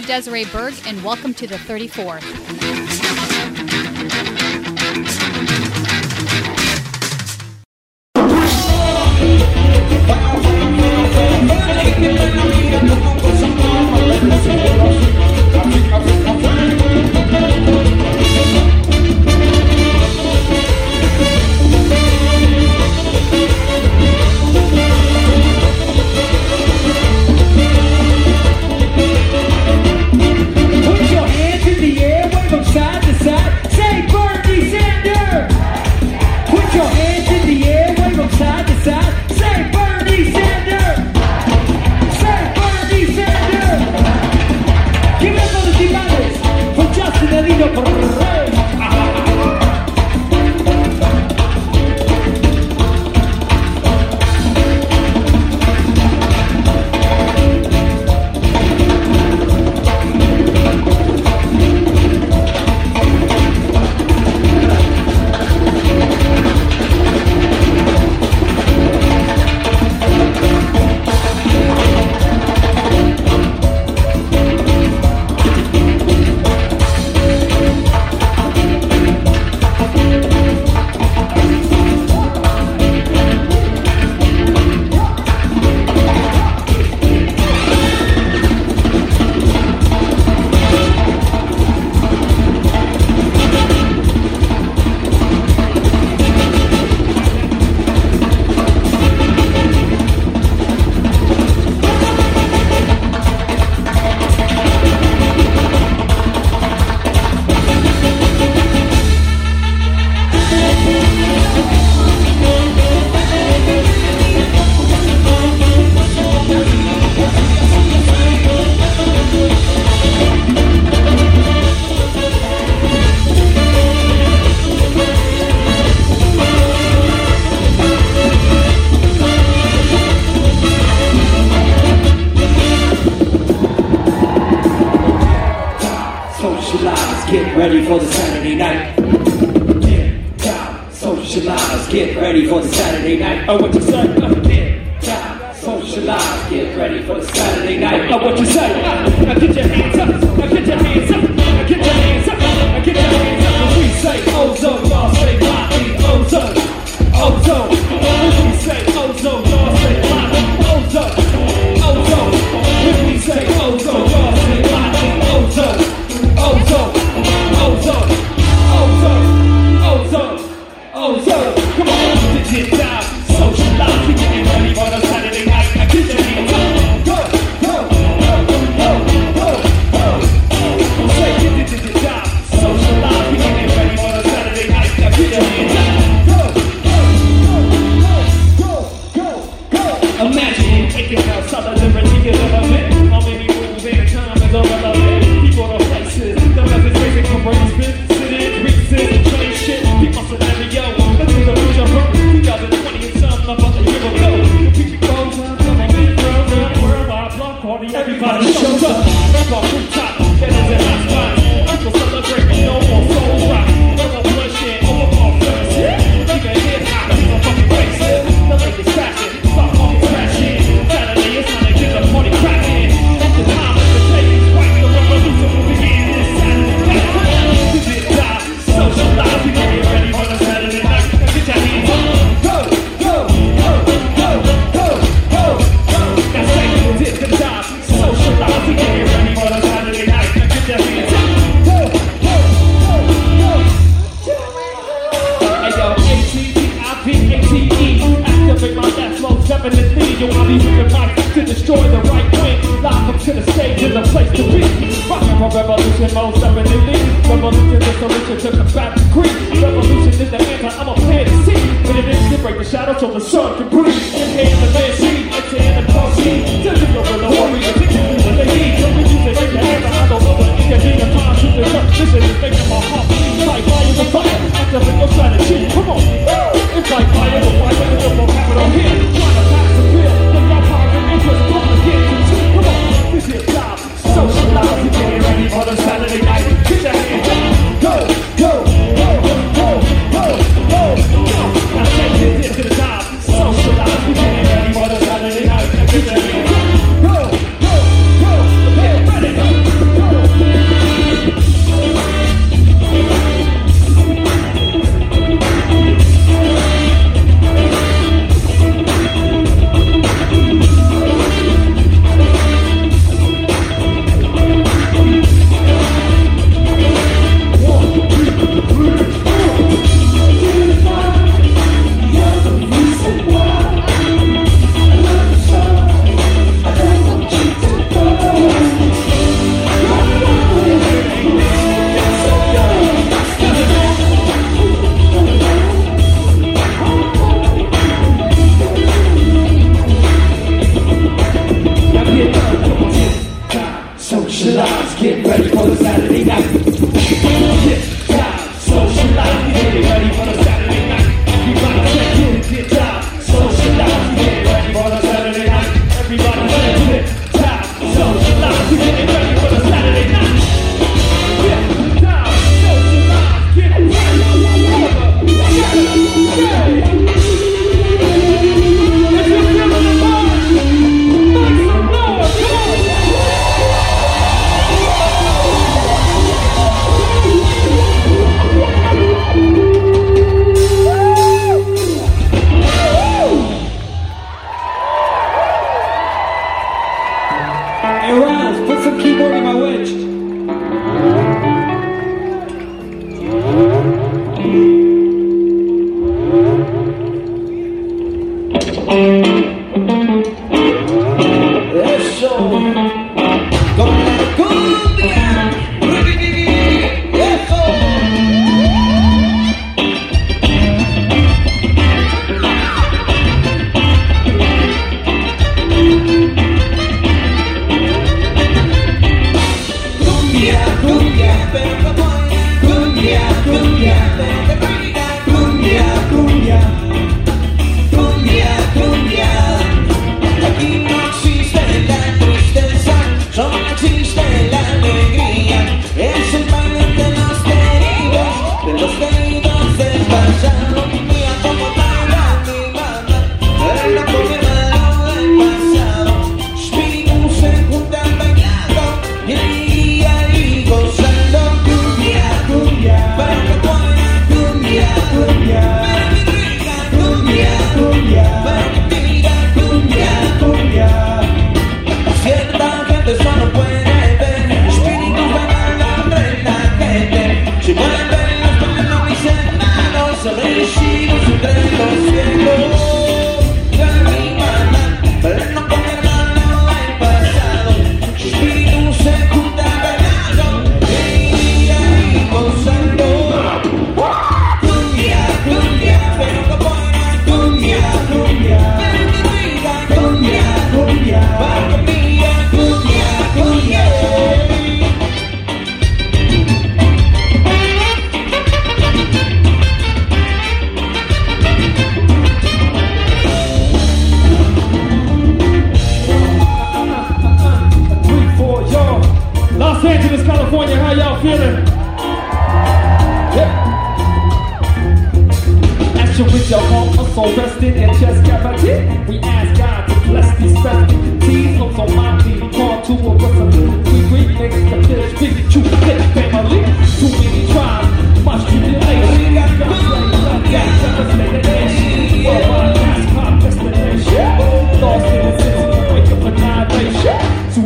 Desiree Berg, and welcome to the 34th. revolution most definitely. Revolution is the solution to the fat creek. Revolution is the answer, I'm a plan to see. But it is to break the shadows so the sun can breathe. Inhale the man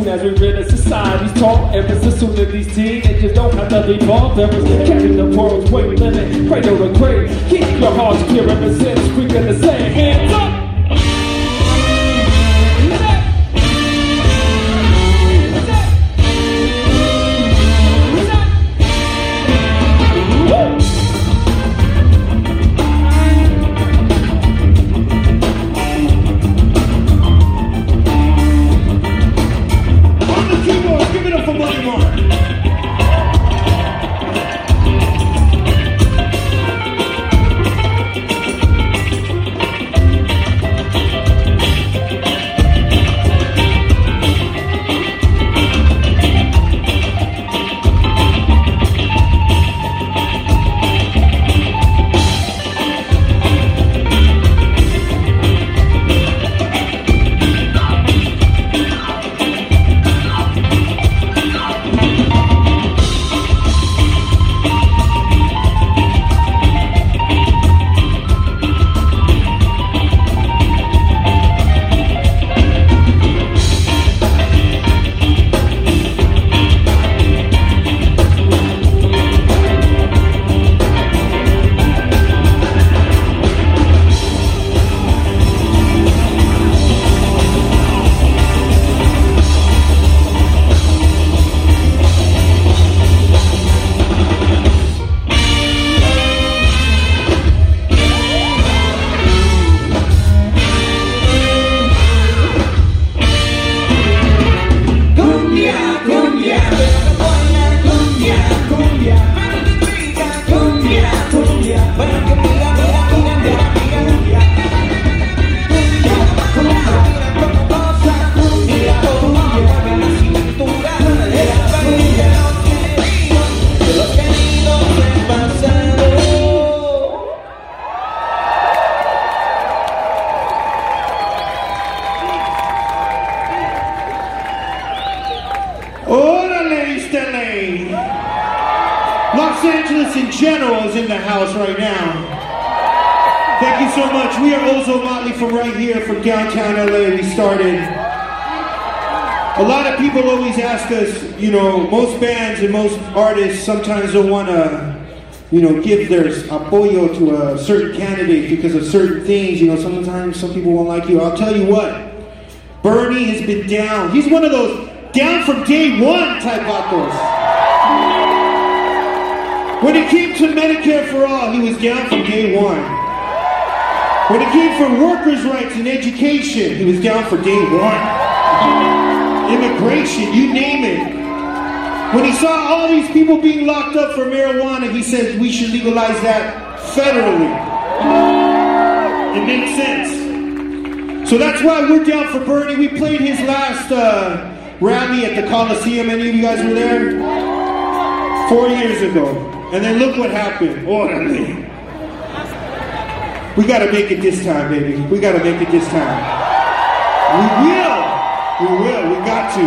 Soon as we of society's tall errors, as soon as these teenagers don't have to be ball bearers, carry the world's weight limit, cradle to grave. Keep your hearts pure ever since, squeaking the same. Hands up! General is in the house right now. Thank you so much. We are Ozomatli from right here, from downtown LA. We started. A lot of people always ask us, you know, most bands and most artists sometimes don't want to, you know, give their apoyo to a certain candidate because of certain things. You know, sometimes some people won't like you. I'll tell you what, Bernie has been down. He's one of those down from day one type vatos. When it came to Medicare for all, he was down from day one. When it came for workers' rights and education, he was down for day one. Immigration, you name it. When he saw all these people being locked up for marijuana, he said we should legalize that federally. It makes sense. So that's why we're down for Bernie. We played his last uh, rally at the Coliseum. Any of you guys were there? Four years ago. And then look what happened. Orderly. We gotta make it this time, baby. We gotta make it this time. We will. We will. We got to.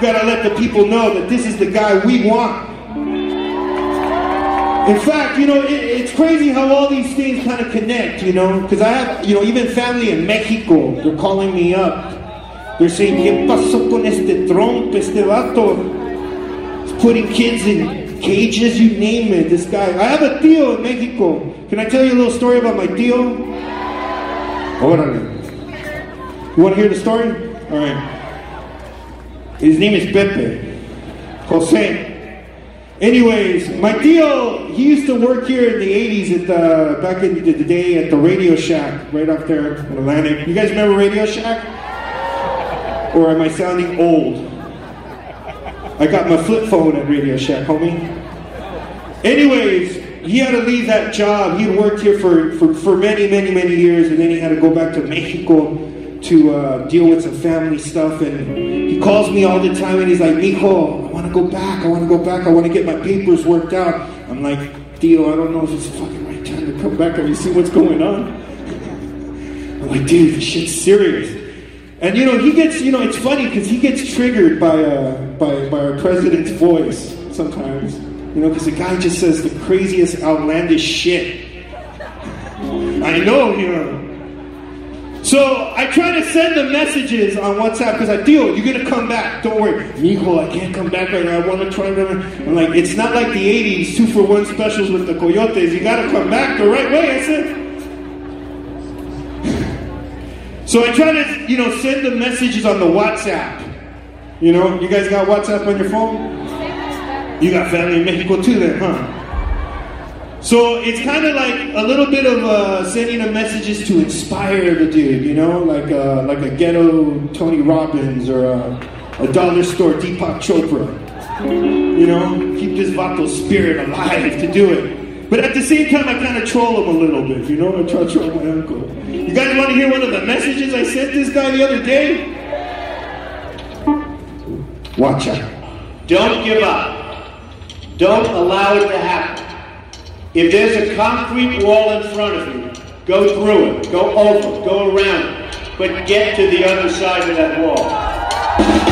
We gotta let the people know that this is the guy we want. In fact, you know, it, it's crazy how all these things kind of connect, you know, because I have, you know, even family in Mexico, they're calling me up. They're saying, ¿Qué pasó con este Trump, este vato? He's putting kids in cages, you name it, this guy. I have a tío in Mexico. Can I tell you a little story about my tío? Oh, órale. You want to hear the story? All right. His name is Pepe. Jose. Anyways, my tío, he used to work here in the 80s at the, back in the day at the Radio Shack, right up there in Atlantic. You guys remember Radio Shack? Or am I sounding old? I got my flip phone at Radio Shack, homie. Anyways, he had to leave that job. He worked here for, for, for many, many, many years, and then he had to go back to Mexico to uh, deal with some family stuff. And he calls me all the time, and he's like, Mijo, I want to go back. I want to go back. I want to get my papers worked out. I'm like, Dio, I don't know if it's fucking right time to come back. Have you seen what's going on? I'm like, dude, this shit's serious. And you know, he gets, you know, it's funny because he gets triggered by, uh, by, by our president's voice sometimes. You know, because the guy just says the craziest, outlandish shit. I know, you know. So I try to send the messages on WhatsApp because I feel you're gonna come back. Don't worry, Mijo, I can't come back right now. I want to try. I'm like, it's not like the '80s two for one specials with the coyotes. You gotta come back the right way. I said. So I try to, you know, send the messages on the WhatsApp. You know, you guys got WhatsApp on your phone? You got family in Mexico too, then, huh? So it's kind of like a little bit of uh, sending the messages to inspire the dude, you know, like a, like a ghetto Tony Robbins or a, a dollar store Deepak Chopra. You know, keep this vato spirit alive to do it. But at the same time, I kind of troll him a little bit, you know, I try to troll my uncle. You guys want to hear one of the messages I sent this guy the other day? Watch out. Don't give up. Don't allow it to happen. If there's a concrete wall in front of you, go through it, go over go around it, but get to the other side of that wall.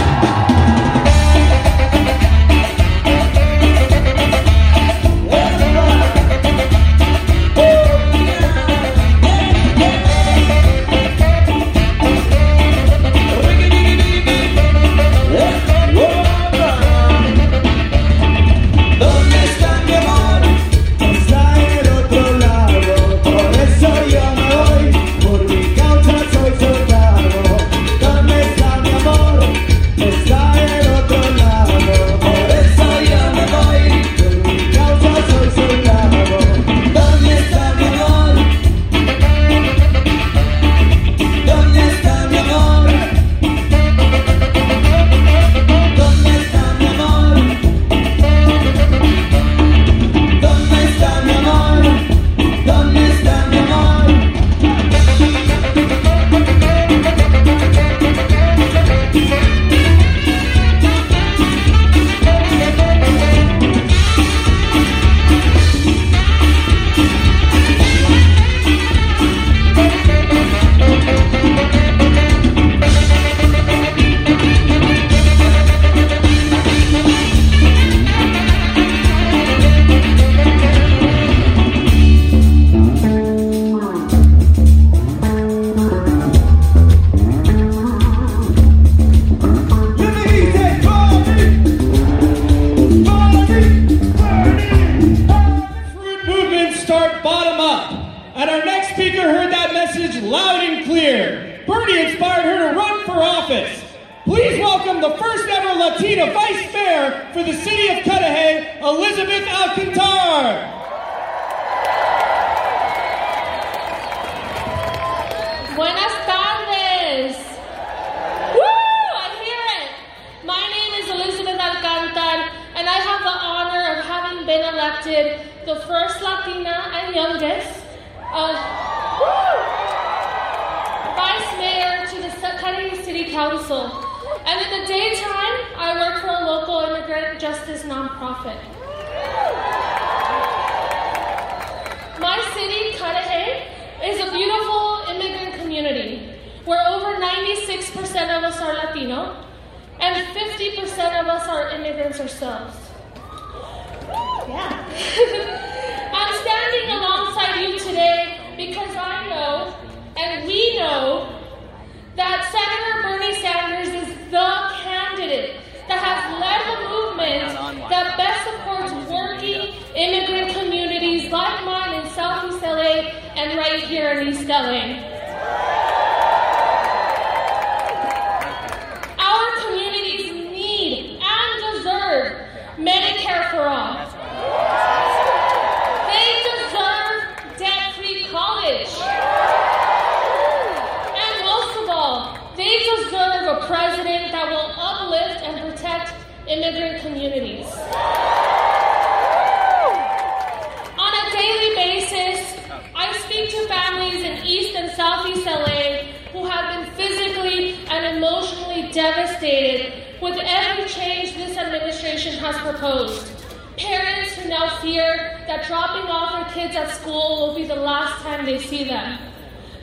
East and Southeast LA who have been physically and emotionally devastated with every change this administration has proposed. parents who now fear that dropping off their kids at school will be the last time they see them.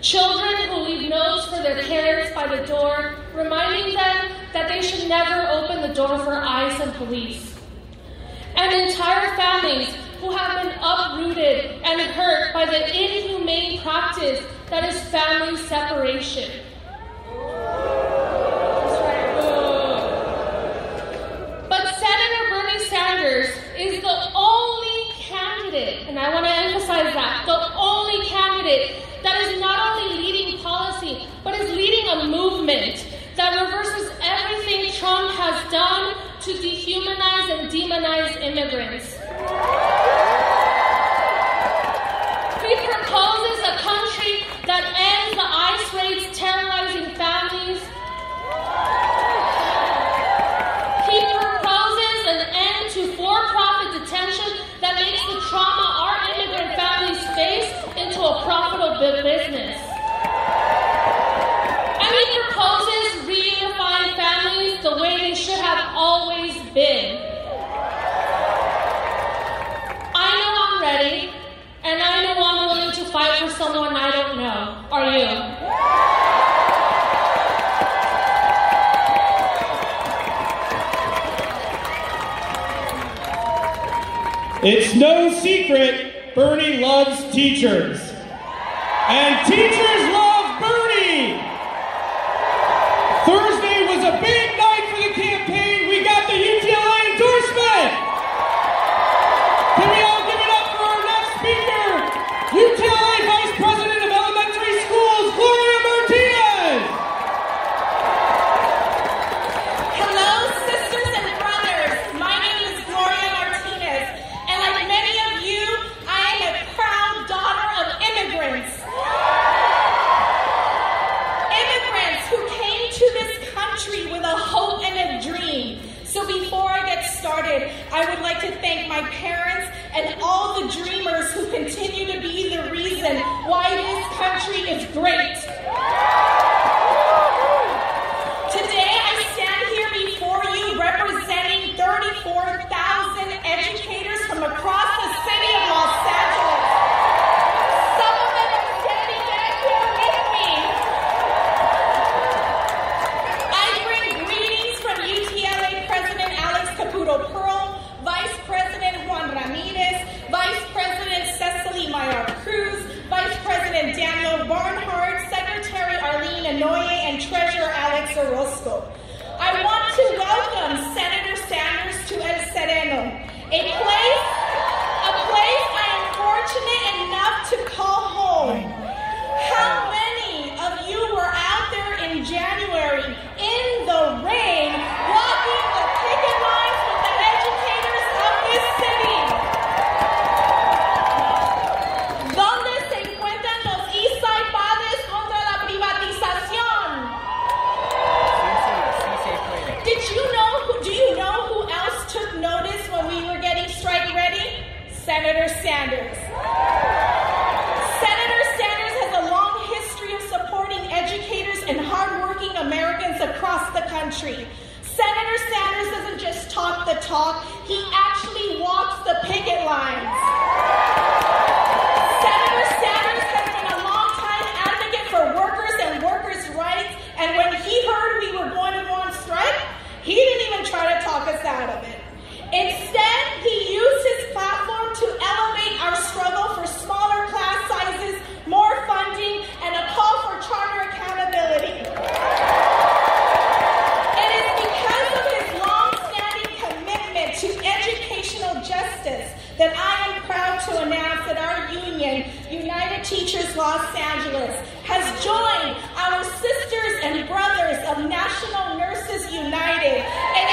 Children who leave notes for their parents by the door, reminding them that they should never open the door for ICE and police. And entire families who have been uprooted and hurt by the inhumane practice that is family separation. But Senator Bernie Sanders is the only candidate, and I want to emphasize that, the only candidate that is not only leading policy, but is leading a movement that reverses everything Trump has done to dehumanize and demonize immigrants. He proposes a that ends the ICE raids terrorizing families. He proposes an end to for-profit detention that makes the trauma our immigrant families face into a profitable business. And he proposes reunifying families the way they should have always been. I know I'm ready, and I know I'm willing to fight for someone I don't know. Are you? It's no secret Bernie loves teachers. And teachers love started, I would like to thank my parents and all the dreamers who continue to be the reason why this country is great. Today, I stand here before you representing 34,000 educators from across the city of Los Angeles. Some of them are standing back here with me. I bring greetings from UTLA President Alex Caputo Pearl, Vice President Juan Ramirez, Vice President Cecily Mayer Cruz, Vice President Daniel Barnhart, Secretary Arlene Inouye, and Treasurer Orozco. I want to welcome Senator Sanders to El Sereno, a place, a place I am fortunate enough country. Senator Sanders doesn't just talk the talk, he actually walks the picket lines. Senator Sanders has been a long-time advocate for workers and workers' rights, and when he heard we were going to go on strike, he didn't even try to talk us out of it. Instead, he used his platform to elevate our struggle for smaller class sizes, more funding, and a call for charter accountability. It is because of his long-standing commitment to educational justice that I am proud to announce that our union, United Teachers Los Angeles, has joined our sisters and brothers of National Nurses United in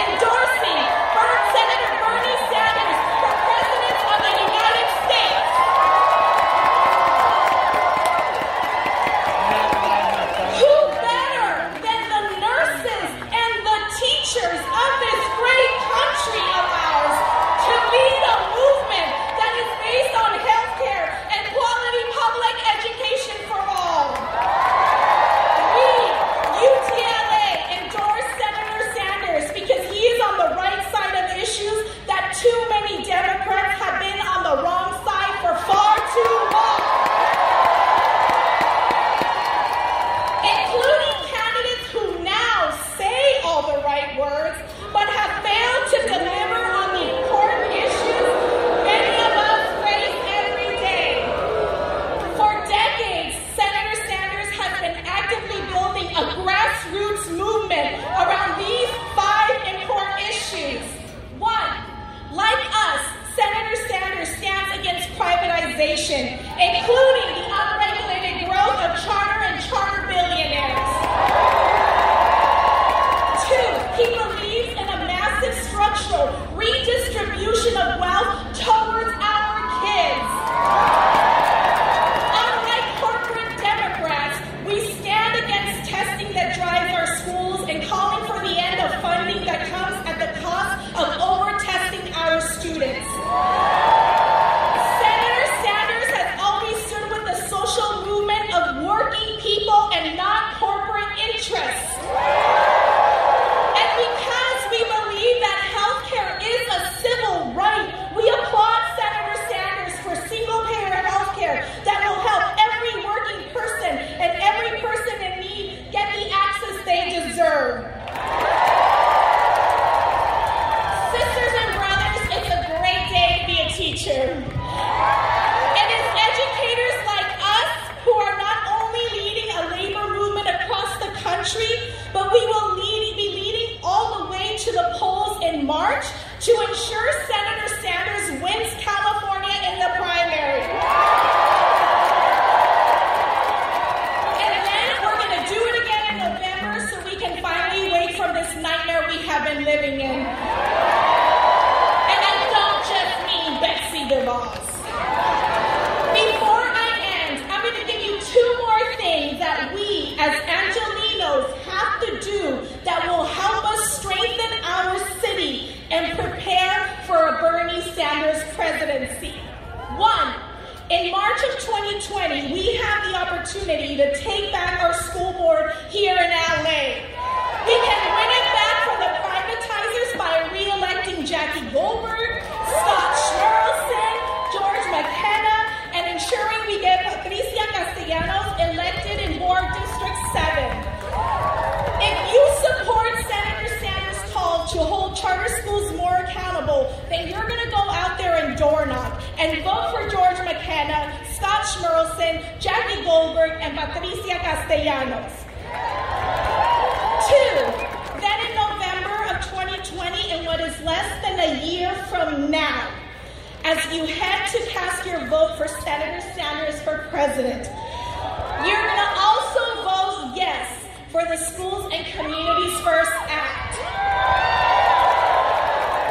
this nightmare we have been living in. And I don't just mean Betsy DeVos. Before I end, I'm going to give you two more things that we as Angelinos have to do that will help us strengthen our city and prepare for a Bernie Sanders presidency. One, in March of 2020, we have the opportunity to take back our school board here in LA. We can Jackie Goldberg, Scott Schmerelson, George McKenna, and ensuring we get Patricia Castellanos elected in Board District 7. If you support Senator Sanders' call to hold charter schools more accountable, then you're going to go out there and door knock and vote for George McKenna, Scott Schmerelson, Jackie Goldberg, and Patricia Castellanos. Two, then in November of 2020, in what is less than a year from now, as you head to cast your vote for Senator Sanders for president, you're going to also vote yes for the Schools and Communities First Act.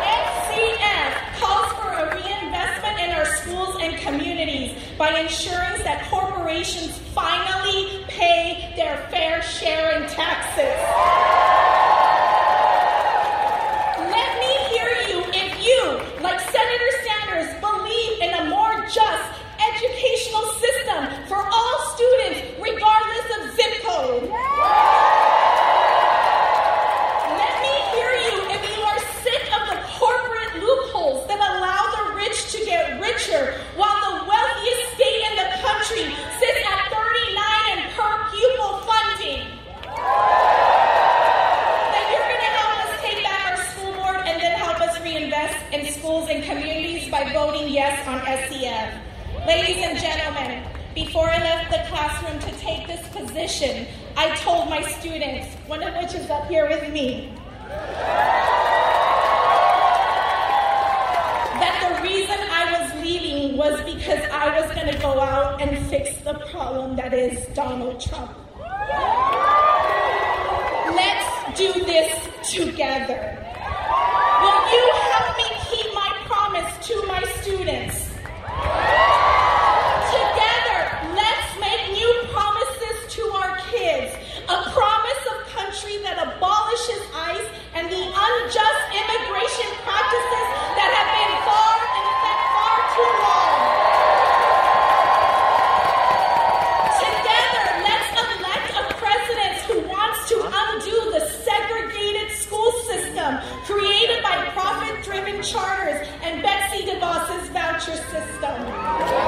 SCF calls for a reinvestment in our schools and communities by ensuring that corporations finally pay their fair share in taxes. Let me hear you if you, like Senator Sanders, believe in a more just educational system for all students, regardless of zip code. Let me hear you if you are sick of the corporate loopholes that allow the rich to get richer while the wealthiest state in the country sits at 39 in per pupil funding. That you're going to help us take back our school board and then help us reinvest in schools and communities by voting yes on SCF. Ladies and gentlemen, before I left the classroom to take this position, I told my students, one of which is up here with me, that the reason I was leaving was because I was going to go out and fix the problem that is Donald Trump. Let's do this together. Will you help me keep my promise to my students? your system.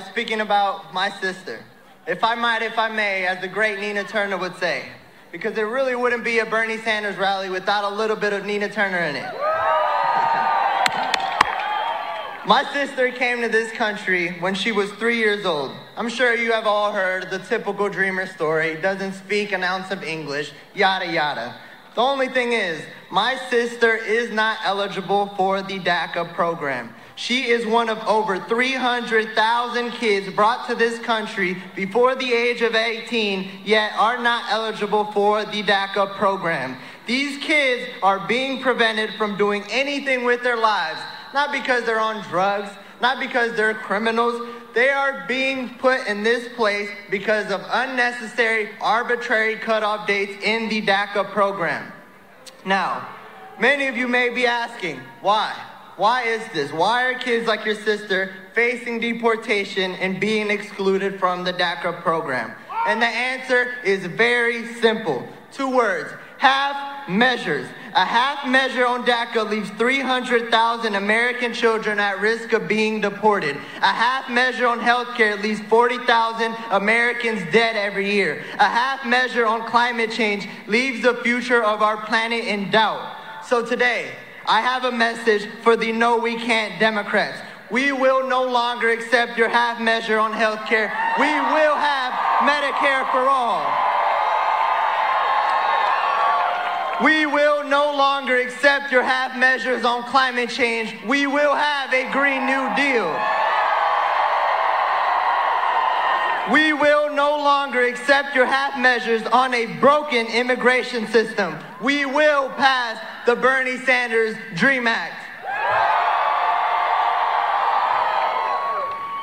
By speaking about my sister. If I might, if I may, as the great Nina Turner would say, because it really wouldn't be a Bernie Sanders rally without a little bit of Nina Turner in it. My sister came to this country when she was three years old. I'm sure you have all heard the typical dreamer story. Doesn't speak an ounce of English, yada yada. The only thing is, my sister is not eligible for the DACA program. She is one of over 300,000 kids brought to this country before the age of 18, yet are not eligible for the DACA program. These kids are being prevented from doing anything with their lives, not because they're on drugs, not because they're criminals. They are being put in this place because of unnecessary, arbitrary cutoff dates in the DACA program. Now, many of you may be asking, why? Why is this? Why are kids like your sister facing deportation and being excluded from the DACA program? And the answer is very simple. Two words. Half measures. A half measure on DACA leaves 300,000 American children at risk of being deported. A half measure on healthcare leaves 40,000 Americans dead every year. A half measure on climate change leaves the future of our planet in doubt. So today, I have a message for the no we can't Democrats. We will no longer accept your half measure on health care. We will have Medicare for all. We will no longer accept your half measures on climate change. We will have a Green New Deal. We will no longer accept your half measures on a broken immigration system. We will pass the Bernie Sanders Dream Act.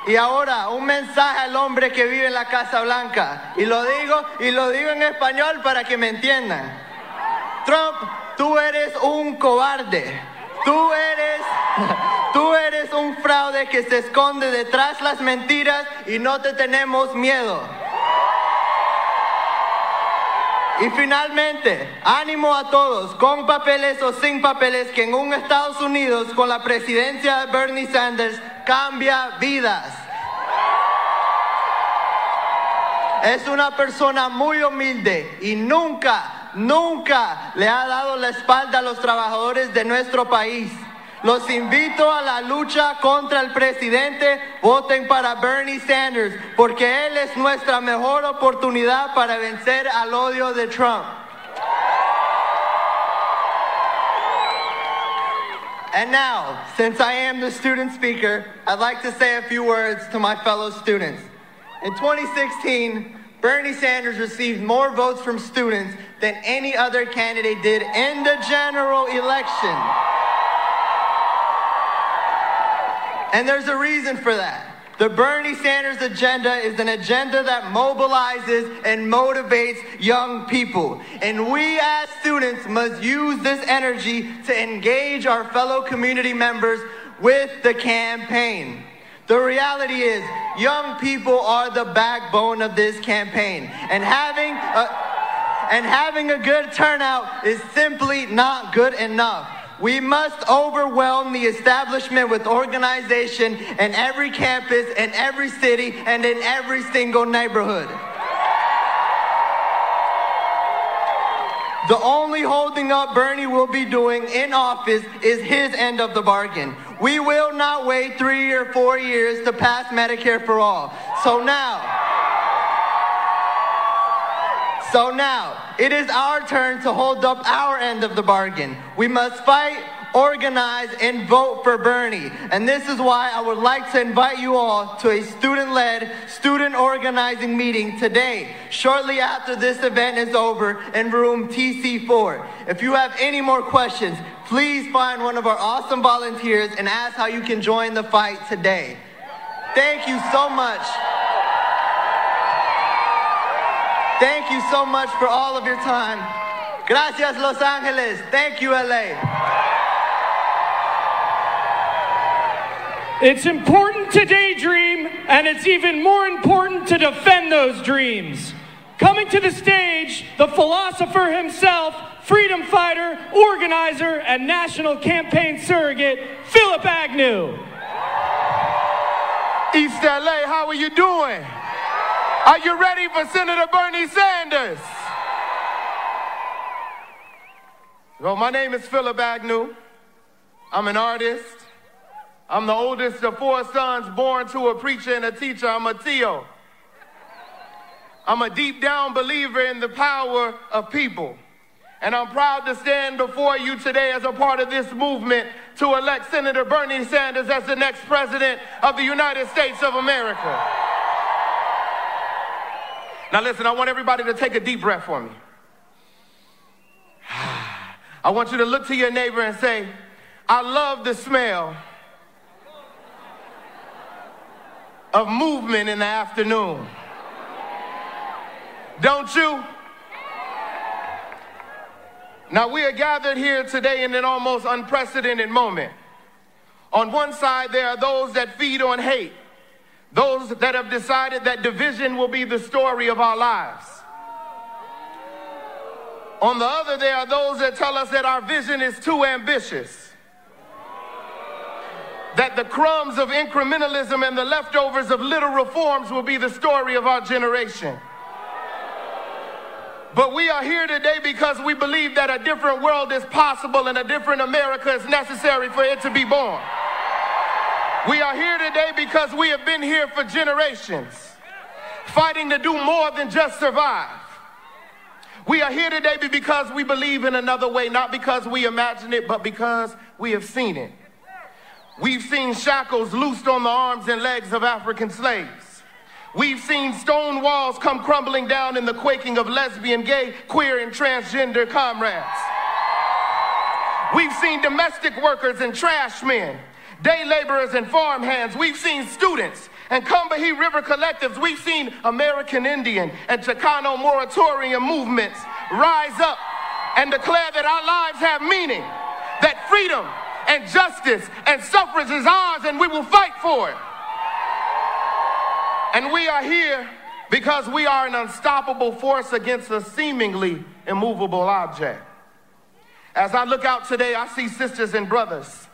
Y ahora un mensaje al hombre que vive en la Casa Blanca. Y lo digo y lo digo en español para que me entiendan. Trump, tú eres un cobarde. Tú eres tú eres un fraude que se esconde detrás las mentiras y no te tenemos miedo. Y finalmente, ánimo a todos, con papeles o sin papeles, que en un Estados Unidos con la presidencia de Bernie Sanders cambia vidas. Es una persona muy humilde y nunca, nunca le ha dado la espalda a los trabajadores de nuestro país. Los invito a la lucha contra el presidente. Voten para Bernie Sanders porque él es nuestra mejor oportunidad para vencer al odio de Trump. And now, since I am the student speaker, I'd like to say a few words to my fellow students. In 2016, Bernie Sanders received more votes from students than any other candidate did in the general election. And there's a reason for that. The Bernie Sanders agenda is an agenda that mobilizes and motivates young people. And we as students must use this energy to engage our fellow community members with the campaign. The reality is, young people are the backbone of this campaign. And having a, and having a good turnout is simply not good enough. We must overwhelm the establishment with organization in every campus, in every city, and in every single neighborhood. The only holding up Bernie will be doing in office is his end of the bargain. We will not wait three or four years to pass Medicare for all. So now, so now, it is our turn to hold up our end of the bargain. We must fight, organize, and vote for Bernie. And this is why I would like to invite you all to a student led, student organizing meeting today, shortly after this event is over in room TC4. If you have any more questions, please find one of our awesome volunteers and ask how you can join the fight today. Thank you so much. Thank you so much for all of your time. Gracias, Los Angeles. Thank you, LA. It's important to daydream, and it's even more important to defend those dreams. Coming to the stage, the philosopher himself, freedom fighter, organizer, and national campaign surrogate, Phillip Agnew. East LA, how are you doing? Are you ready for Senator Bernie Sanders? Well, my name is Phillip Agnew. I'm an artist. I'm the oldest of four sons born to a preacher and a teacher. I'm a Tio. I'm a deep down believer in the power of people. And I'm proud to stand before you today as a part of this movement to elect Senator Bernie Sanders as the next president of the United States of America. Now, listen, I want everybody to take a deep breath for me. I want you to look to your neighbor and say, I love the smell of movement in the afternoon. Don't you? Now, we are gathered here today in an almost unprecedented moment. On one side, there are those that feed on hate, those that have decided that division will be the story of our lives. On the other, there are those that tell us that our vision is too ambitious, that the crumbs of incrementalism and the leftovers of little reforms will be the story of our generation. But we are here today because we believe that a different world is possible and a different America is necessary for it to be born. We are here today because we have been here for generations, fighting to do more than just survive. We are here today because we believe in another way, not because we imagine it, but because we have seen it. We've seen shackles loosed on the arms and legs of African slaves. We've seen stone walls come crumbling down in the quaking of lesbian, gay, queer, and transgender comrades. We've seen domestic workers and trash men, day laborers and farm hands. We've seen students and Combahee River collectives. We've seen American Indian and Chicano moratorium movements rise up and declare that our lives have meaning, that freedom and justice and suffrage is ours, and we will fight for it. And we are here because we are an unstoppable force against a seemingly immovable object. As I look out today, I see sisters and brothers.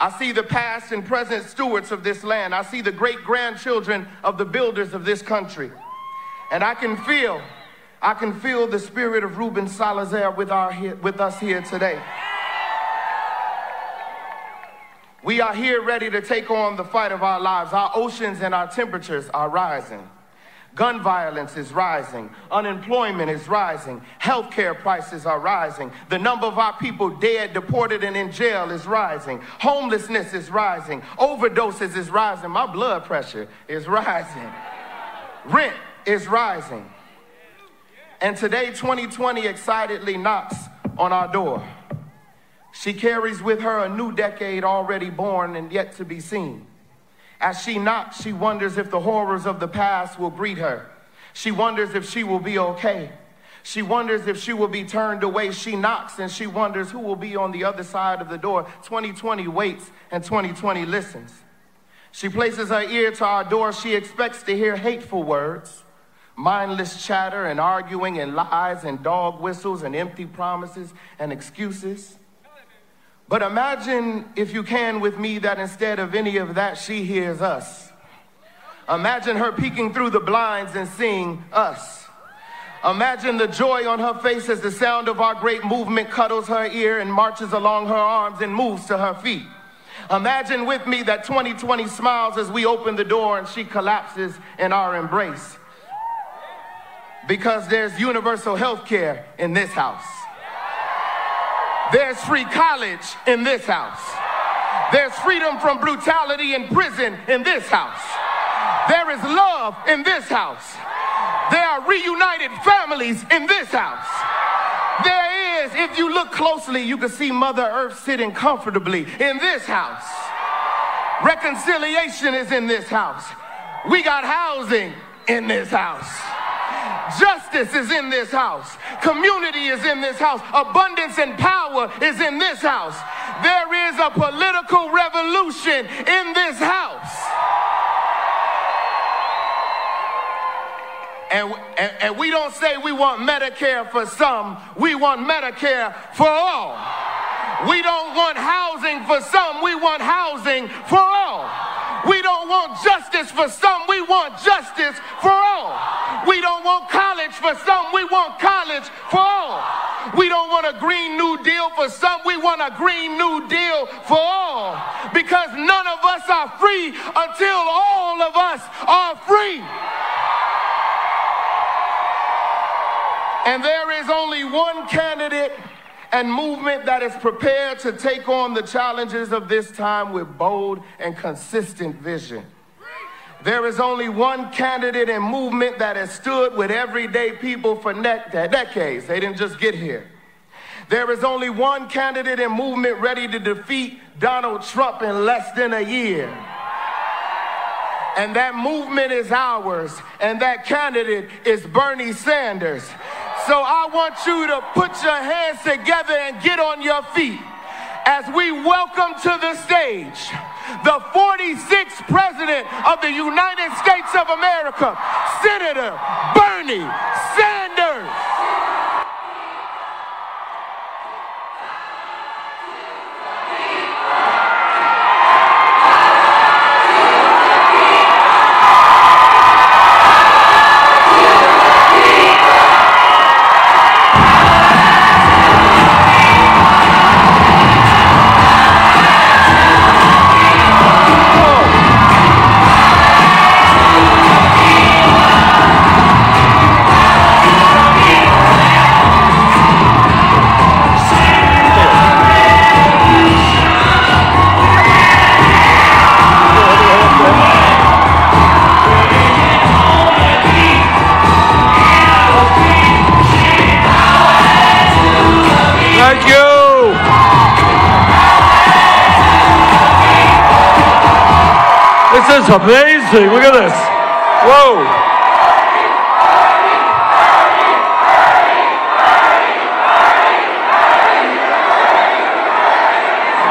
I see the past and present stewards of this land. I see the great grandchildren of the builders of this country. And I can feel, I can feel the spirit of Ruben Salazar with, our, with us here today. We are here ready to take on the fight of our lives. Our oceans and our temperatures are rising. Gun violence is rising. Unemployment is rising. Healthcare prices are rising. The number of our people dead, deported, and in jail is rising. Homelessness is rising. Overdoses is rising. My blood pressure is rising. Rent is rising. And today, 2020 excitedly knocks on our door. She carries with her a new decade already born and yet to be seen. As she knocks, she wonders if the horrors of the past will greet her. She wonders if she will be okay. She wonders if she will be turned away. She knocks and she wonders who will be on the other side of the door. 2020 waits and 2020 listens. She places her ear to our door. She expects to hear hateful words, mindless chatter and arguing and lies and dog whistles and empty promises and excuses. But imagine, if you can, with me, that instead of any of that, she hears us. Imagine her peeking through the blinds and seeing us. Imagine the joy on her face as the sound of our great movement cuddles her ear and marches along her arms and moves to her feet. Imagine with me that 2020 smiles as we open the door and she collapses in our embrace. Because there's universal health care in this house. There's free college in this house. There's freedom from brutality in prison in this house. There is love in this house. There are reunited families in this house. There is, if you look closely, you can see Mother Earth sitting comfortably in this house. Reconciliation is in this house. We got housing in this house. Justice is in this house. Community is in this house. Abundance and power is in this house. There is a political revolution in this house. And, and, and, we don't say we want Medicare for some, we want Medicare for all. We don't want housing for some, we want housing for all. We don't want justice for some, we want justice for all. We don't want college for some, we want college for all. We don't want a green new deal for some, we want a green new deal for all. Because none of us are free until all of us are free. And there is only one candidate and movement that is prepared to take on the challenges of this time with bold and consistent vision. There is only one candidate and movement that has stood with everyday people for ne- decades. They didn't just get here. There is only one candidate and movement ready to defeat Donald Trump in less than a year. And that movement is ours, and that candidate is Bernie Sanders. So I want you to put your hands together and get on your feet as we welcome to the stage the 46th President of the United States of America, Senator Bernie Sanders. Thank you. This is amazing. Look at this. Whoa.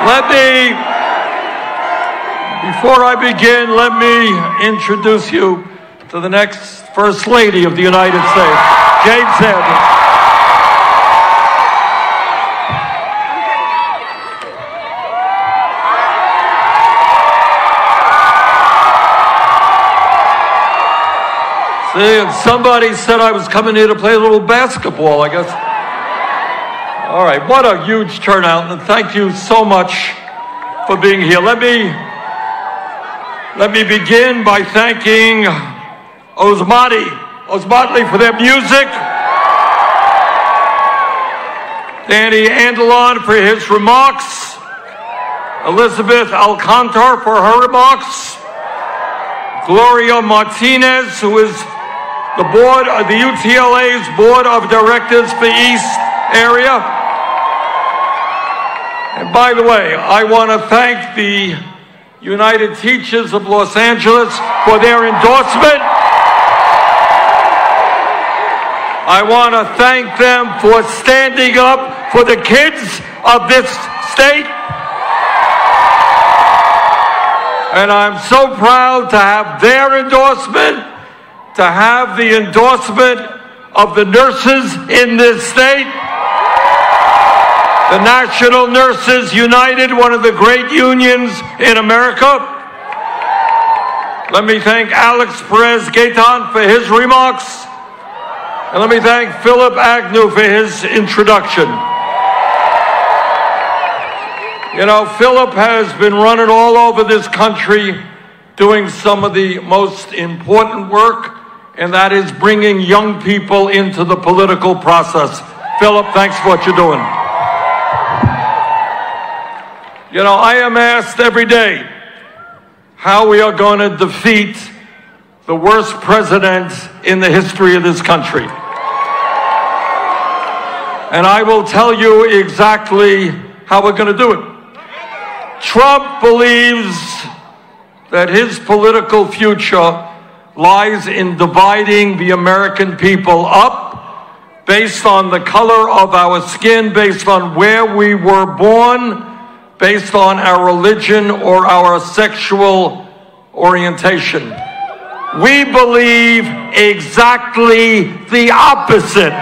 Let me, before I begin, let me introduce you to the next First Lady of the United States, Jane Sanders. See, somebody said I was coming here to play a little basketball, I guess. All right, what a huge turnout, and thank you so much for being here. Let me let me begin by thanking Osmati, Ozomatli for their music, Danny Andelon for his remarks, Elizabeth Alcantar for her remarks, Gloria Martinez, who is the board of the UTLA's board of directors for the East area. And by the way, I want to thank the United Teachers of Los Angeles for their endorsement. I want to thank them for standing up for the kids of this state. And I'm so proud to have their endorsement, to have the endorsement of the nurses in this state. The National Nurses United, one of the great unions in America. Let me thank Alex Perez Gaitan for his remarks. And let me thank Phillip Agnew for his introduction. You know, Phillip has been running all over this country doing some of the most important work, and that is bringing young people into the political process. Phillip, thanks for what you're doing. You know, I am asked every day how we are going to defeat the worst president in the history of this country. And I will tell you exactly how we're going to do it. Trump believes that his political future lies in dividing the American people up based on the color of our skin, based on where we were born, based on our religion or our sexual orientation. We believe exactly the opposite.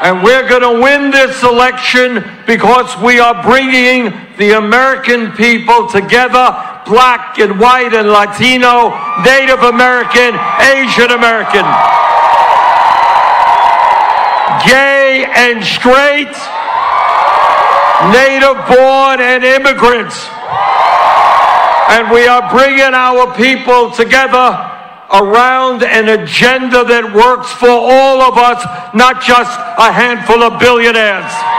And we're going to win this election because we are bringing the American people together, black and white and Latino, Native American, Asian American, gay and straight, native born and immigrants. And we are bringing our people together around an agenda that works for all of us, not just a handful of billionaires.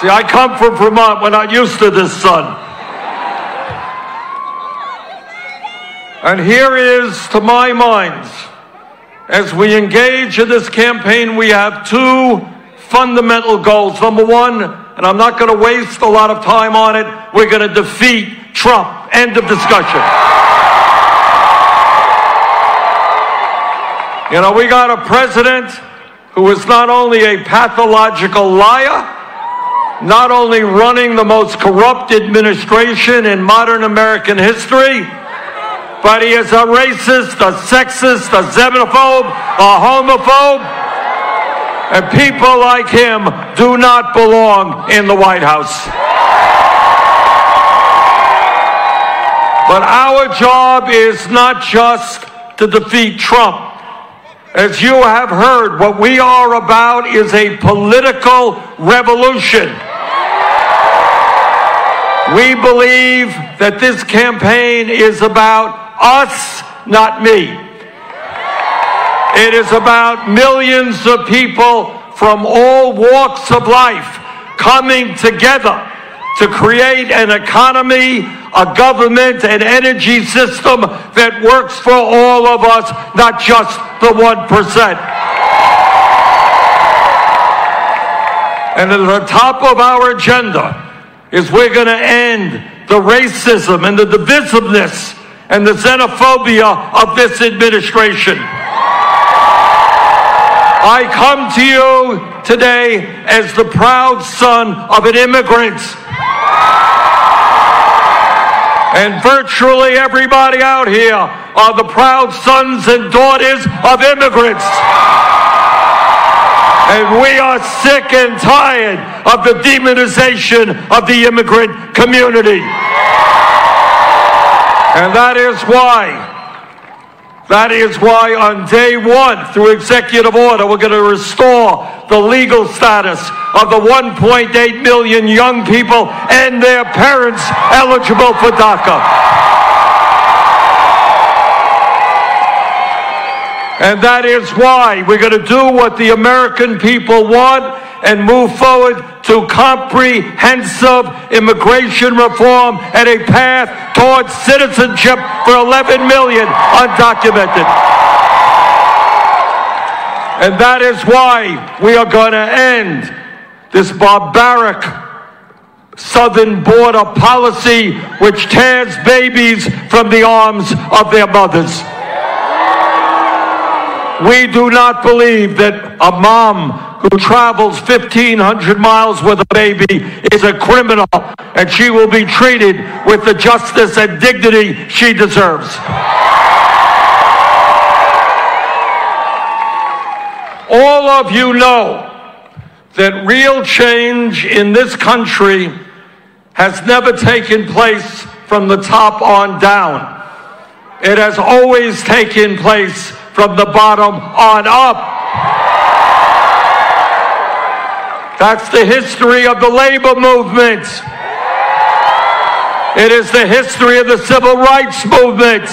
See, I come from Vermont. We're not used to this sun. And here is, to my mind, as we engage in this campaign, we have two fundamental goals. Number one, and I'm not going to waste a lot of time on it, we're going to defeat Trump. End of discussion. You know, we got a president who is not only a pathological liar, not only running the most corrupt administration in modern American history, but he is a racist, a sexist, a xenophobe, a homophobe. And people like him do not belong in the White House. But our job is not just to defeat Trump. As you have heard, what we are about is a political revolution. We believe that this campaign is about us, not me. It is about millions of people from all walks of life coming together to create an economy, a government, and energy system that works for all of us, not just the 1%. And at the top of our agenda is we're going to end the racism and the divisiveness and the xenophobia of this administration. I come to you today as the proud son of an immigrant. And virtually everybody out here are the proud sons and daughters of immigrants. And we are sick and tired of the demonization of the immigrant community. And that is why, that is why on day one, through executive order, we're going to restore the legal status of the 1.8 million young people and their parents eligible for DACA. And that is why we're going to do what the American people want and move forward to comprehensive immigration reform and a path towards citizenship for 11 million undocumented. And that is why we are going to end this barbaric southern border policy which tears babies from the arms of their mothers. We do not believe that a mom who travels 1,500 miles with a baby is a criminal and she will be treated with the justice and dignity she deserves. All of you know that real change in this country has never taken place from the top on down. It has always taken place from the bottom on up. That's the history of the labor movement. It is the history of the civil rights movement.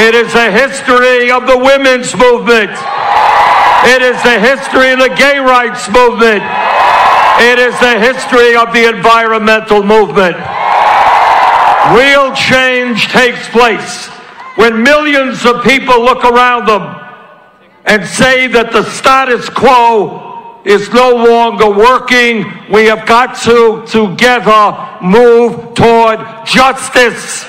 It is the history of the women's movement. It is the history of the gay rights movement. It is the history of the environmental movement. Real change takes place when millions of people look around them and say that the status quo is no longer working, we have got to together move toward justice.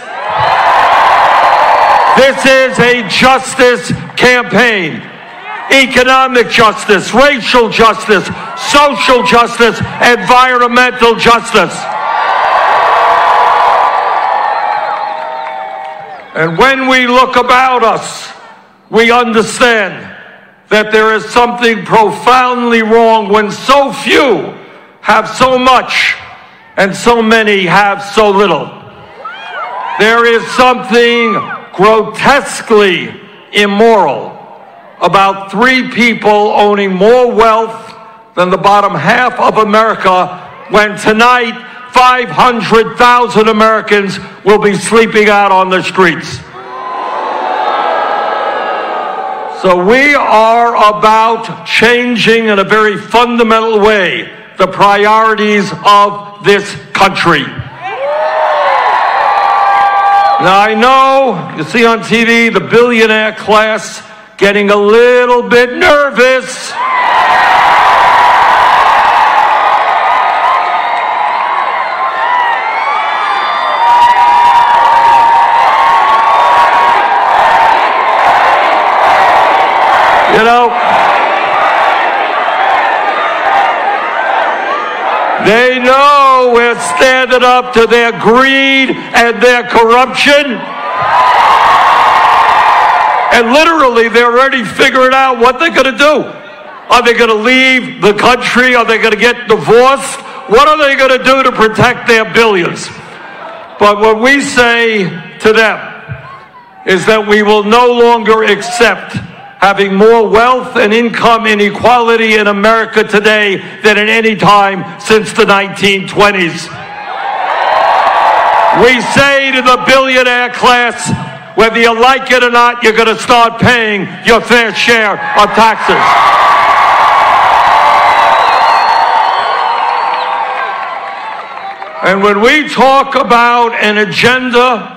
This is a justice campaign. Economic justice, racial justice, social justice, environmental justice. And when we look about us, we understand that there is something profoundly wrong when so few have so much and so many have so little. There is something grotesquely immoral about three people owning more wealth than the bottom half of America when tonight 500,000 Americans will be sleeping out on the streets. So we are about changing in a very fundamental way the priorities of this country. Now I know you see on TV the billionaire class getting a little bit nervous. Know we're standing up to their greed and their corruption. And literally, they're already figuring out what they're going to do. Are they going to leave the country? Are they going to get divorced? What are they going to do to protect their billions? But what we say to them is that we will no longer accept having more wealth and income inequality in America today than at any time since the 1920s. We say to the billionaire class, whether you like it or not, you're going to start paying your fair share of taxes. And when we talk about an agenda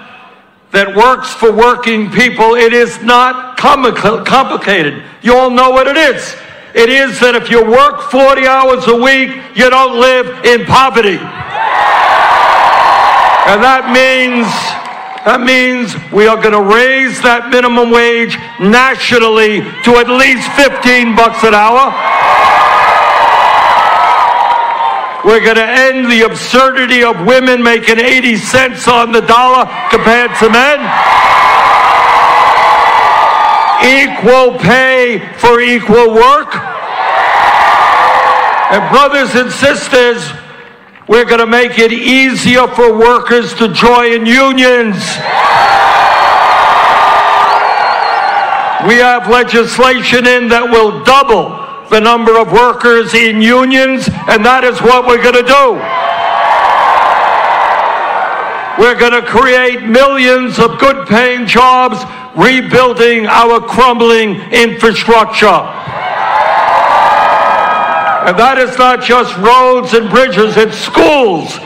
that works for working people, it is not complicated. You all know what it is. It is that if you work 40 hours a week, you don't live in poverty. And that means that means we are going to raise that minimum wage nationally to at least 15 bucks an hour. We're going to end the absurdity of women making 80 cents on the dollar compared to men. Equal pay for equal work. And brothers and sisters, we're going to make it easier for workers to join unions. We have legislation in that will double the number of workers in unions, and that is what we're going to do. We're going to create millions of good paying jobs, rebuilding our crumbling infrastructure. And that is not just roads and bridges, it's schools.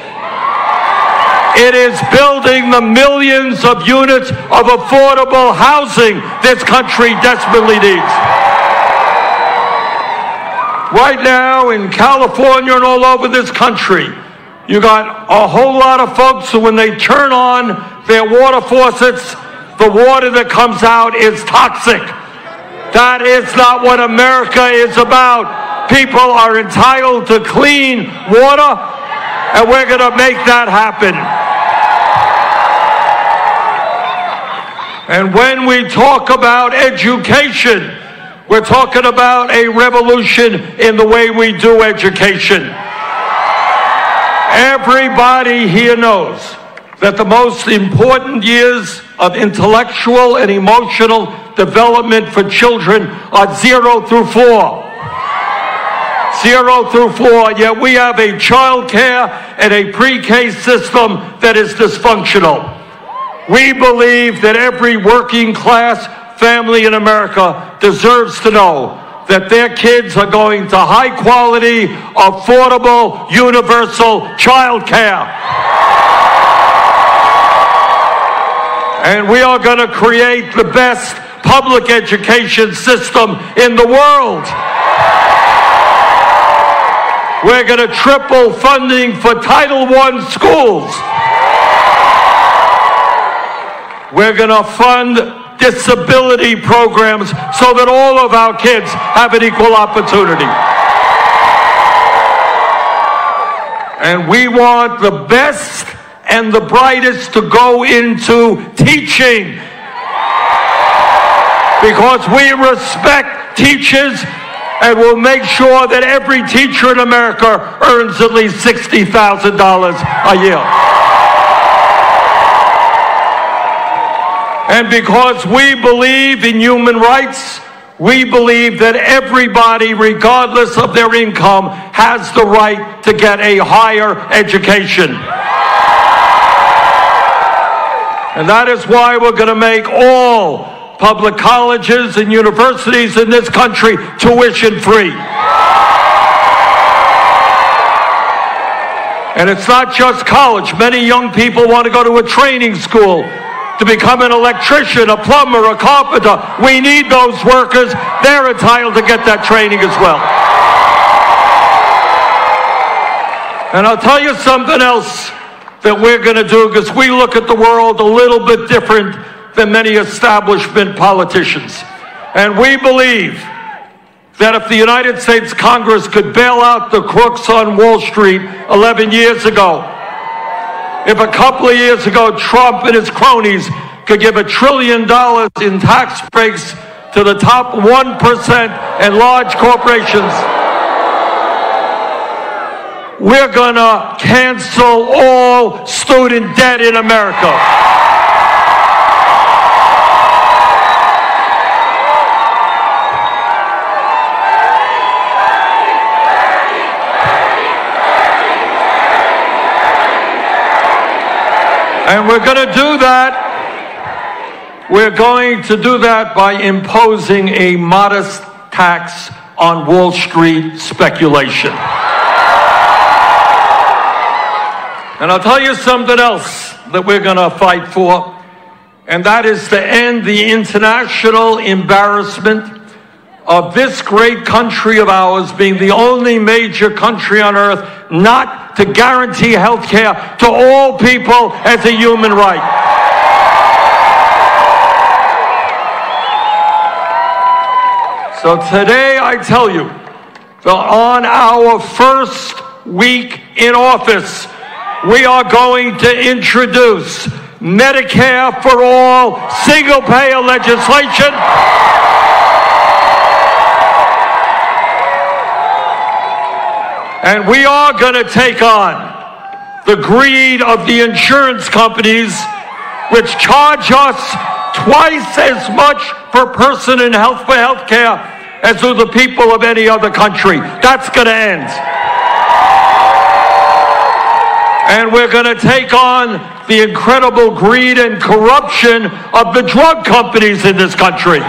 It is building the millions of units of affordable housing this country desperately needs. Right now in California and all over this country, you got a whole lot of folks who, when they turn on their water faucets, the water that comes out is toxic. That is not what America is about. People are entitled to clean water, and we're going to make that happen. And when we talk about education, we're talking about a revolution in the way we do education. Everybody here knows that the most important years of intellectual and emotional development for children are zero through four. Zero through four, yet we have a child care and a pre-K system that is dysfunctional. We believe that every working class family in America deserves to know that their kids are going to high quality, affordable, universal child care. And we are going to create the best public education system in the world. We're going to triple funding for Title I schools. We're going to fund disability programs so that all of our kids have an equal opportunity. And we want the best and the brightest to go into teaching because we respect teachers and we'll make sure that every teacher in America earns at least $60,000 a year. And because we believe in human rights, we believe that everybody, regardless of their income, has the right to get a higher education. And that is why we're going to make all public colleges and universities in this country tuition free. And it's not just college. Many young people want to go to a training school to become an electrician, a plumber, a carpenter. We need those workers. They're entitled to get that training as well. And I'll tell you something else that we're going to do because we look at the world a little bit different than many establishment politicians. And we believe that if the United States Congress could bail out the crooks on Wall Street 11 years ago, if a couple of years ago Trump and his cronies could give a trillion dollars in tax breaks to the top 1% and large corporations, we're going to cancel all student debt in America. And we're going to do that. We're going to do that by imposing a modest tax on Wall Street speculation. And I'll tell you something else that we're going to fight for, and that is to end the international embarrassment of this great country of ours being the only major country on earth not to guarantee health care to all people as a human right. So today I tell you that on our first week in office, we are going to introduce Medicare for all single payer legislation. And we are going to take on the greed of the insurance companies, which charge us twice as much per person in health for health care as do the people of any other country. That's going to end. And we're going to take on the incredible greed and corruption of the drug companies in this country.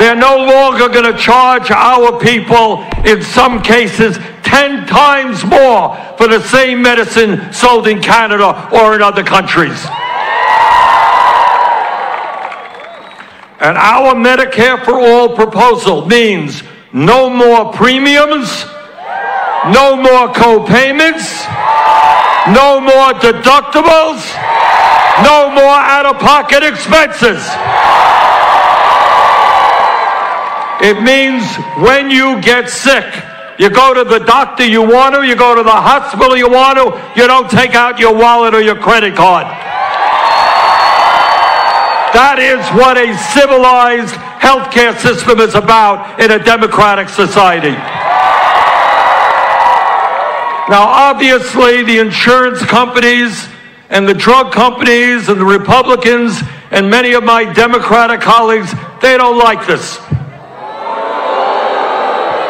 They're no longer going to charge our people, in some cases, 10 times more for the same medicine sold in Canada or in other countries. And our Medicare for All proposal means no more premiums, no more co-payments, no more deductibles, no more out-of-pocket expenses. It means when you get sick, you go to the doctor you want to, you go to the hospital you want to, you don't take out your wallet or your credit card. That is what a civilized healthcare system is about in a democratic society. Now, obviously, the insurance companies and the drug companies and the Republicans and many of my Democratic colleagues, they don't like this.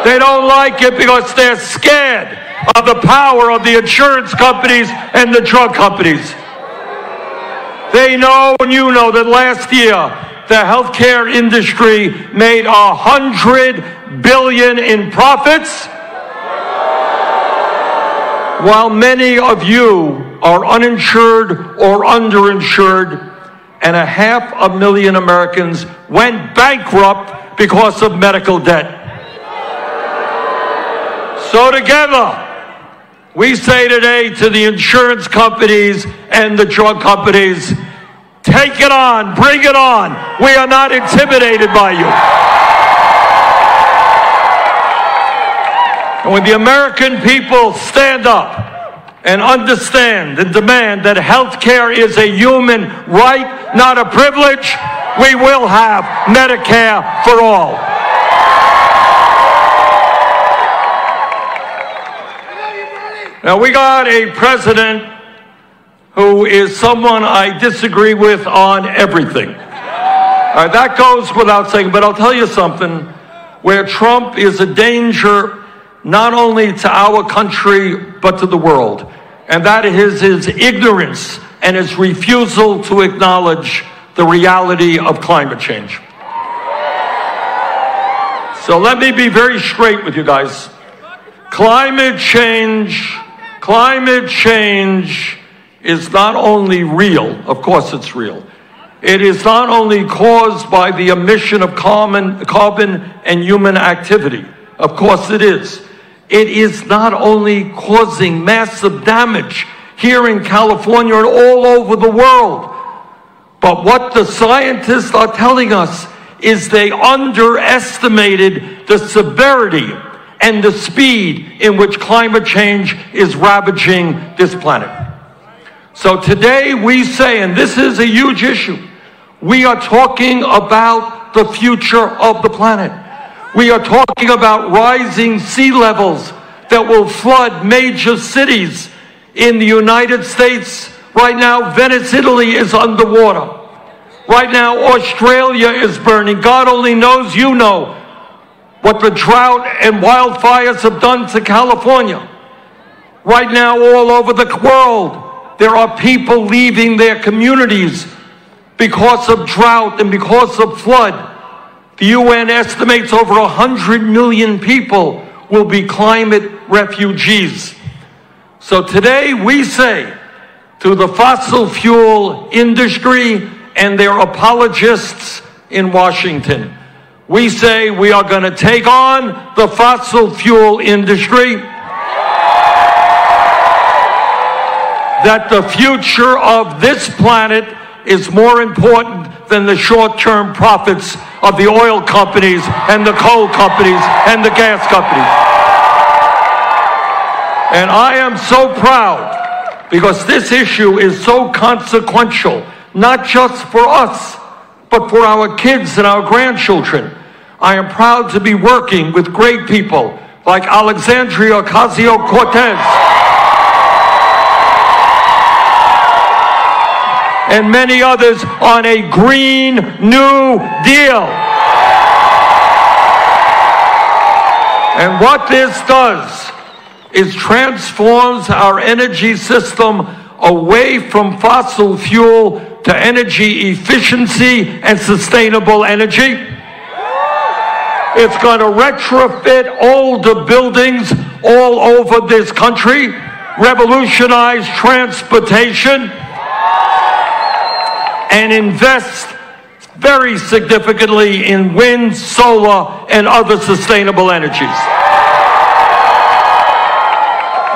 They don't like it because they're scared of the power of the insurance companies and the drug companies. They know and you know that last year the healthcare industry made a hundred billion in profits while many of you are uninsured or underinsured and a half a million Americans went bankrupt because of medical debt. So together, we say today to the insurance companies and the drug companies, take it on, bring it on. We are not intimidated by you. And when the American people stand up and understand and demand that health care is a human right, not a privilege, we will have Medicare for all. Now, we got a president who is someone I disagree with on everything. That goes without saying, but I'll tell you something where Trump is a danger not only to our country, but to the world. And that is his ignorance and his refusal to acknowledge the reality of climate change. So let me be very straight with you guys. Climate change, climate change is not only real, of course it's real. It is not only caused by the emission of carbon, carbon and human activity. Of course it is. It is not only causing massive damage here in California and all over the world. But what the scientists are telling us is they underestimated the severity and the speed in which climate change is ravaging this planet. So today we say, and this is a huge issue, we are talking about the future of the planet. We are talking about rising sea levels that will flood major cities in the United States. Right now, Venice, Italy is underwater. Right now, Australia is burning. God only knows you know what the drought and wildfires have done to California. Right now, all over the world, there are people leaving their communities because of drought and because of flood. The UN estimates over 100 million people will be climate refugees. So today we say to the fossil fuel industry and their apologists in Washington, we say we are going to take on the fossil fuel industry. That the future of this planet is more important than the short term profits of the oil companies and the coal companies and the gas companies. And I am so proud because this issue is so consequential, not just for us, but for our kids and our grandchildren. I am proud to be working with great people like Alexandria Ocasio Cortez. and many others on a Green New Deal. And what this does is transforms our energy system away from fossil fuel to energy efficiency and sustainable energy. It's going to retrofit older buildings all over this country, revolutionize transportation, and invest very significantly in wind, solar, and other sustainable energies.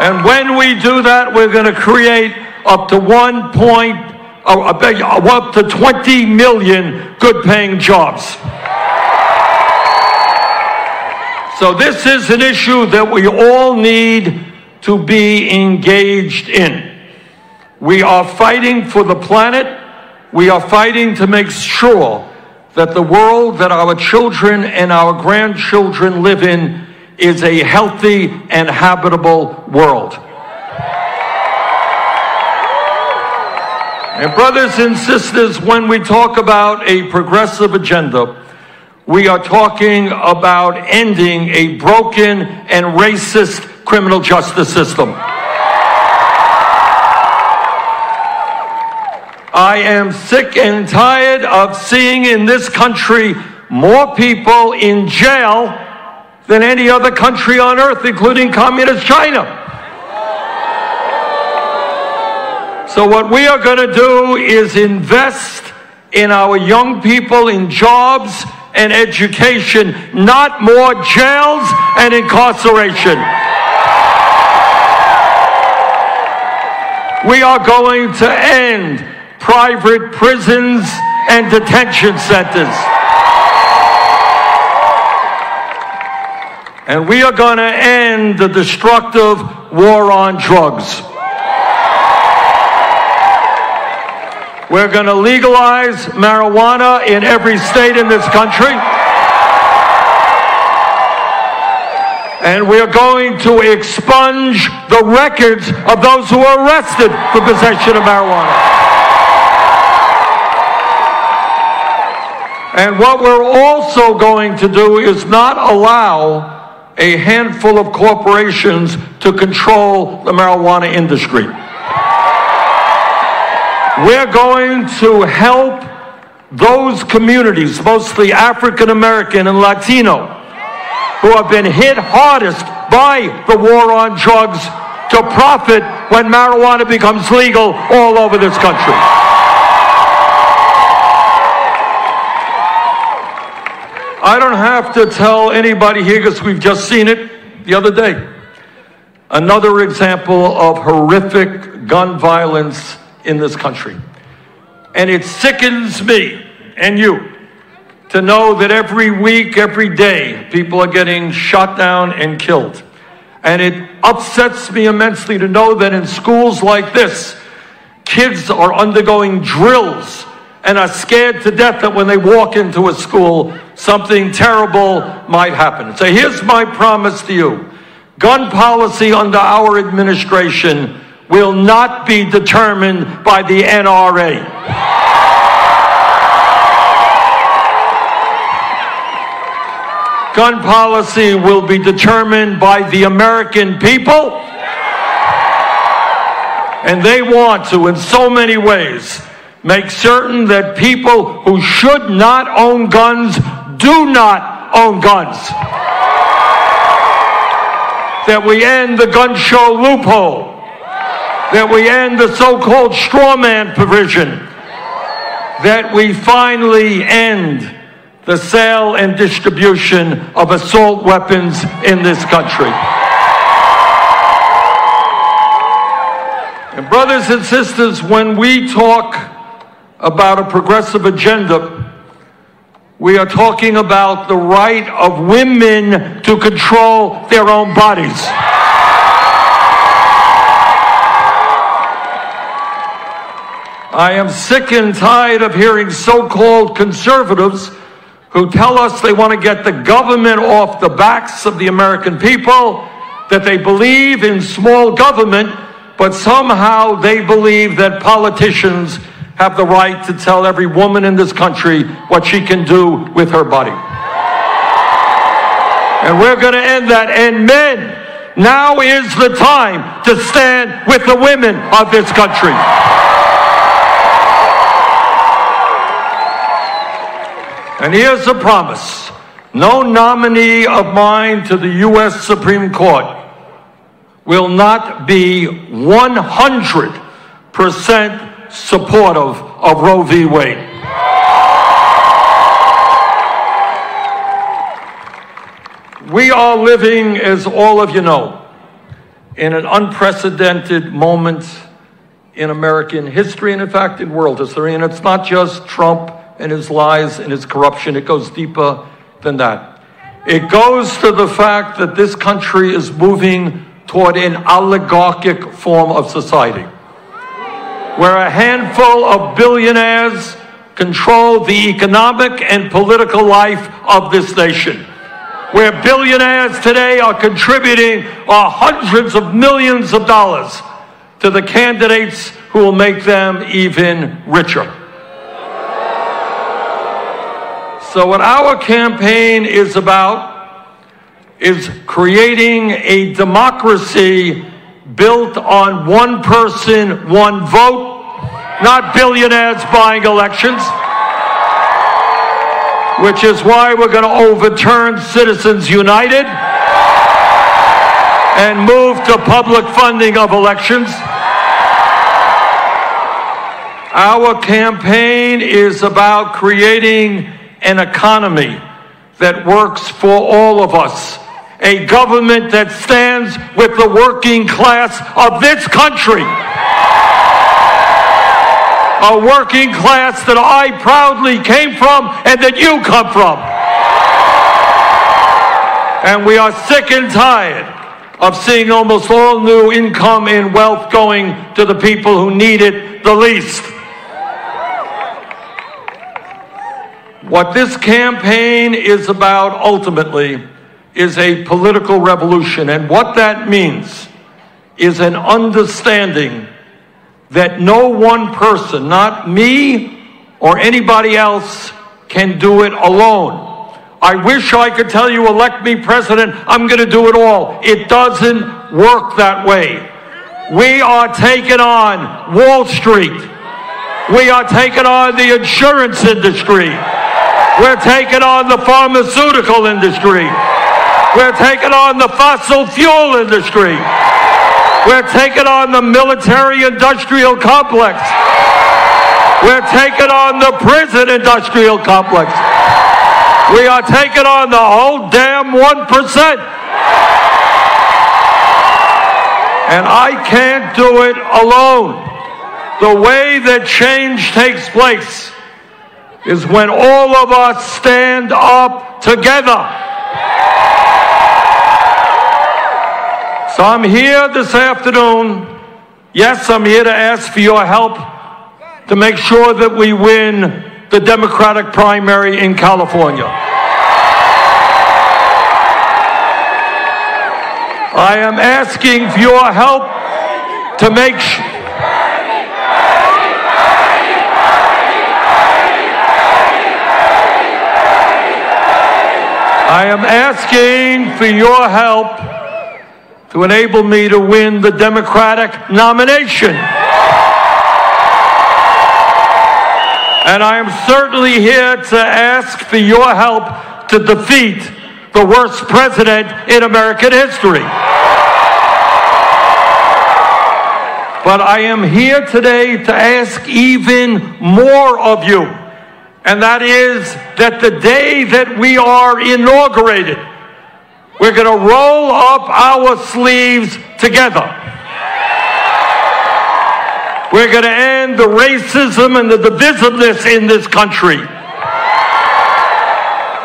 And when we do that, we're going to create up to one point, uh, up to 20 million good paying jobs. So this is an issue that we all need to be engaged in. We are fighting for the planet. We are fighting to make sure that the world that our children and our grandchildren live in is a healthy and habitable world. And brothers and sisters, when we talk about a progressive agenda, we are talking about ending a broken and racist criminal justice system. I am sick and tired of seeing in this country more people in jail than any other country on earth, including communist China. So, what we are going to do is invest in our young people in jobs and education, not more jails and incarceration. We are going to end private prisons and detention centers. And we are going to end the destructive war on drugs. We're going to legalize marijuana in every state in this country. And we're going to expunge the records of those who are arrested for possession of marijuana. And what we're also going to do is not allow a handful of corporations to control the marijuana industry. We're going to help those communities, mostly African American and Latino, who have been hit hardest by the war on drugs to profit when marijuana becomes legal all over this country. I don't have to tell anybody here because we've just seen it the other day. Another example of horrific gun violence in this country. And it sickens me and you to know that every week, every day, people are getting shot down and killed. And it upsets me immensely to know that in schools like this, kids are undergoing drills and are scared to death that when they walk into a school, something terrible might happen. So here's my promise to you gun policy under our administration will not be determined by the NRA. Gun policy will be determined by the American people. And they want to, in so many ways, make certain that people who should not own guns do not own guns. That we end the gun show loophole. That we end the so called straw man provision. That we finally end the sale and distribution of assault weapons in this country. And, brothers and sisters, when we talk about a progressive agenda, we are talking about the right of women to control their own bodies. I am sick and tired of hearing so called conservatives who tell us they want to get the government off the backs of the American people, that they believe in small government, but somehow they believe that politicians have the right to tell every woman in this country what she can do with her body. And we're going to end that. And men, now is the time to stand with the women of this country. And here's a promise no nominee of mine to the U.S. Supreme Court will not be 100% supportive of Roe v. Wade. We are living, as all of you know, in an unprecedented moment in American history and, in fact, in world history. And it's not just Trump and his lies and his corruption. It goes deeper than that. It goes to the fact that this country is moving toward an oligarchic form of society, where a handful of billionaires control the economic and political life of this nation. Where billionaires today are contributing uh, hundreds of millions of dollars to the candidates who will make them even richer. So, what our campaign is about is creating a democracy built on one person, one vote, not billionaires buying elections, which is why we're going to overturn Citizens United and move to public funding of elections. Our campaign is about creating an economy that works for all of us, a government that stands with the working class of this country. A working class that I proudly came from and that you come from. And we are sick and tired of seeing almost all new income and wealth going to the people who need it the least. What this campaign is about ultimately is a political revolution. And what that means is an understanding that no one person, not me or anybody else, can do it alone. I wish I could tell you, elect me president, I'm going to do it all. It doesn't work that way. We are taking on Wall Street. We are taking on the insurance industry. We're taking on the pharmaceutical industry. We're taking on the fossil fuel industry. We're taking on the military industrial complex. We're taking on the prison industrial complex. We are taking on the whole damn 1%. And I can't do it alone. The way that change takes place is when all of us stand up together. So I'm here this afternoon. Yes, I'm here to ask for your help to make sure that we win the Democratic primary in California. I am asking for your help to make sure. I am asking for your help to enable me to win the Democratic nomination. And I am certainly here to ask for your help to defeat the worst president in American history. But I am here today to ask even more of you. And that is that the day that we are inaugurated, we're going to roll up our sleeves together. We're going to end the racism and the divisiveness in this country.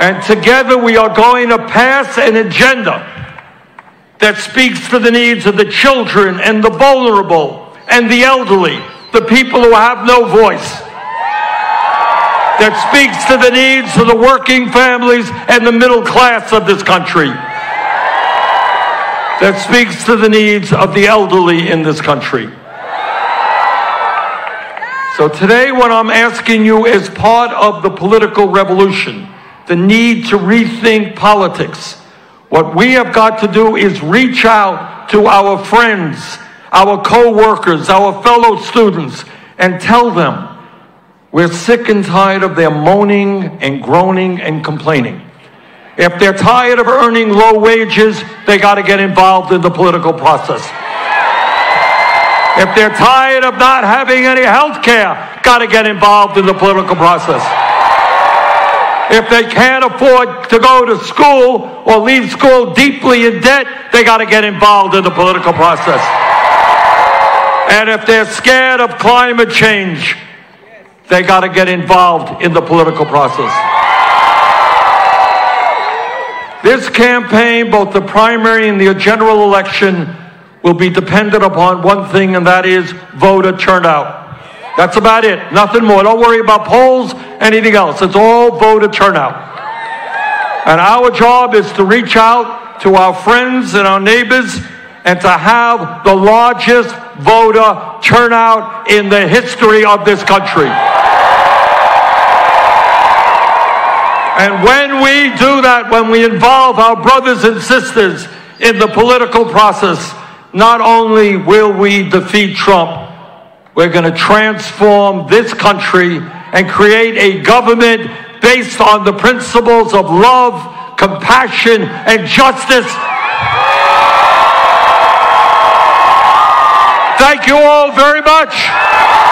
And together we are going to pass an agenda that speaks to the needs of the children and the vulnerable and the elderly, the people who have no voice. That speaks to the needs of the working families and the middle class of this country. That speaks to the needs of the elderly in this country. So today, what I'm asking you is part of the political revolution, the need to rethink politics. What we have got to do is reach out to our friends, our co-workers, our fellow students, and tell them we're sick and tired of their moaning and groaning and complaining. If they're tired of earning low wages, they got to get involved in the political process. If they're tired of not having any health care, got to get involved in the political process. If they can't afford to go to school or leave school deeply in debt, they got to get involved in the political process. And if they're scared of climate change, they got to get involved in the political process. This campaign, both the primary and the general election, will be dependent upon one thing, and that is voter turnout. That's about it. Nothing more. Don't worry about polls, anything else. It's all voter turnout. And our job is to reach out to our friends and our neighbors and to have the largest voter turnout in the history of this country. And when we do that, when we involve our brothers and sisters in the political process, not only will we defeat Trump, we're going to transform this country and create a government based on the principles of love, compassion, and justice. Thank you all very much.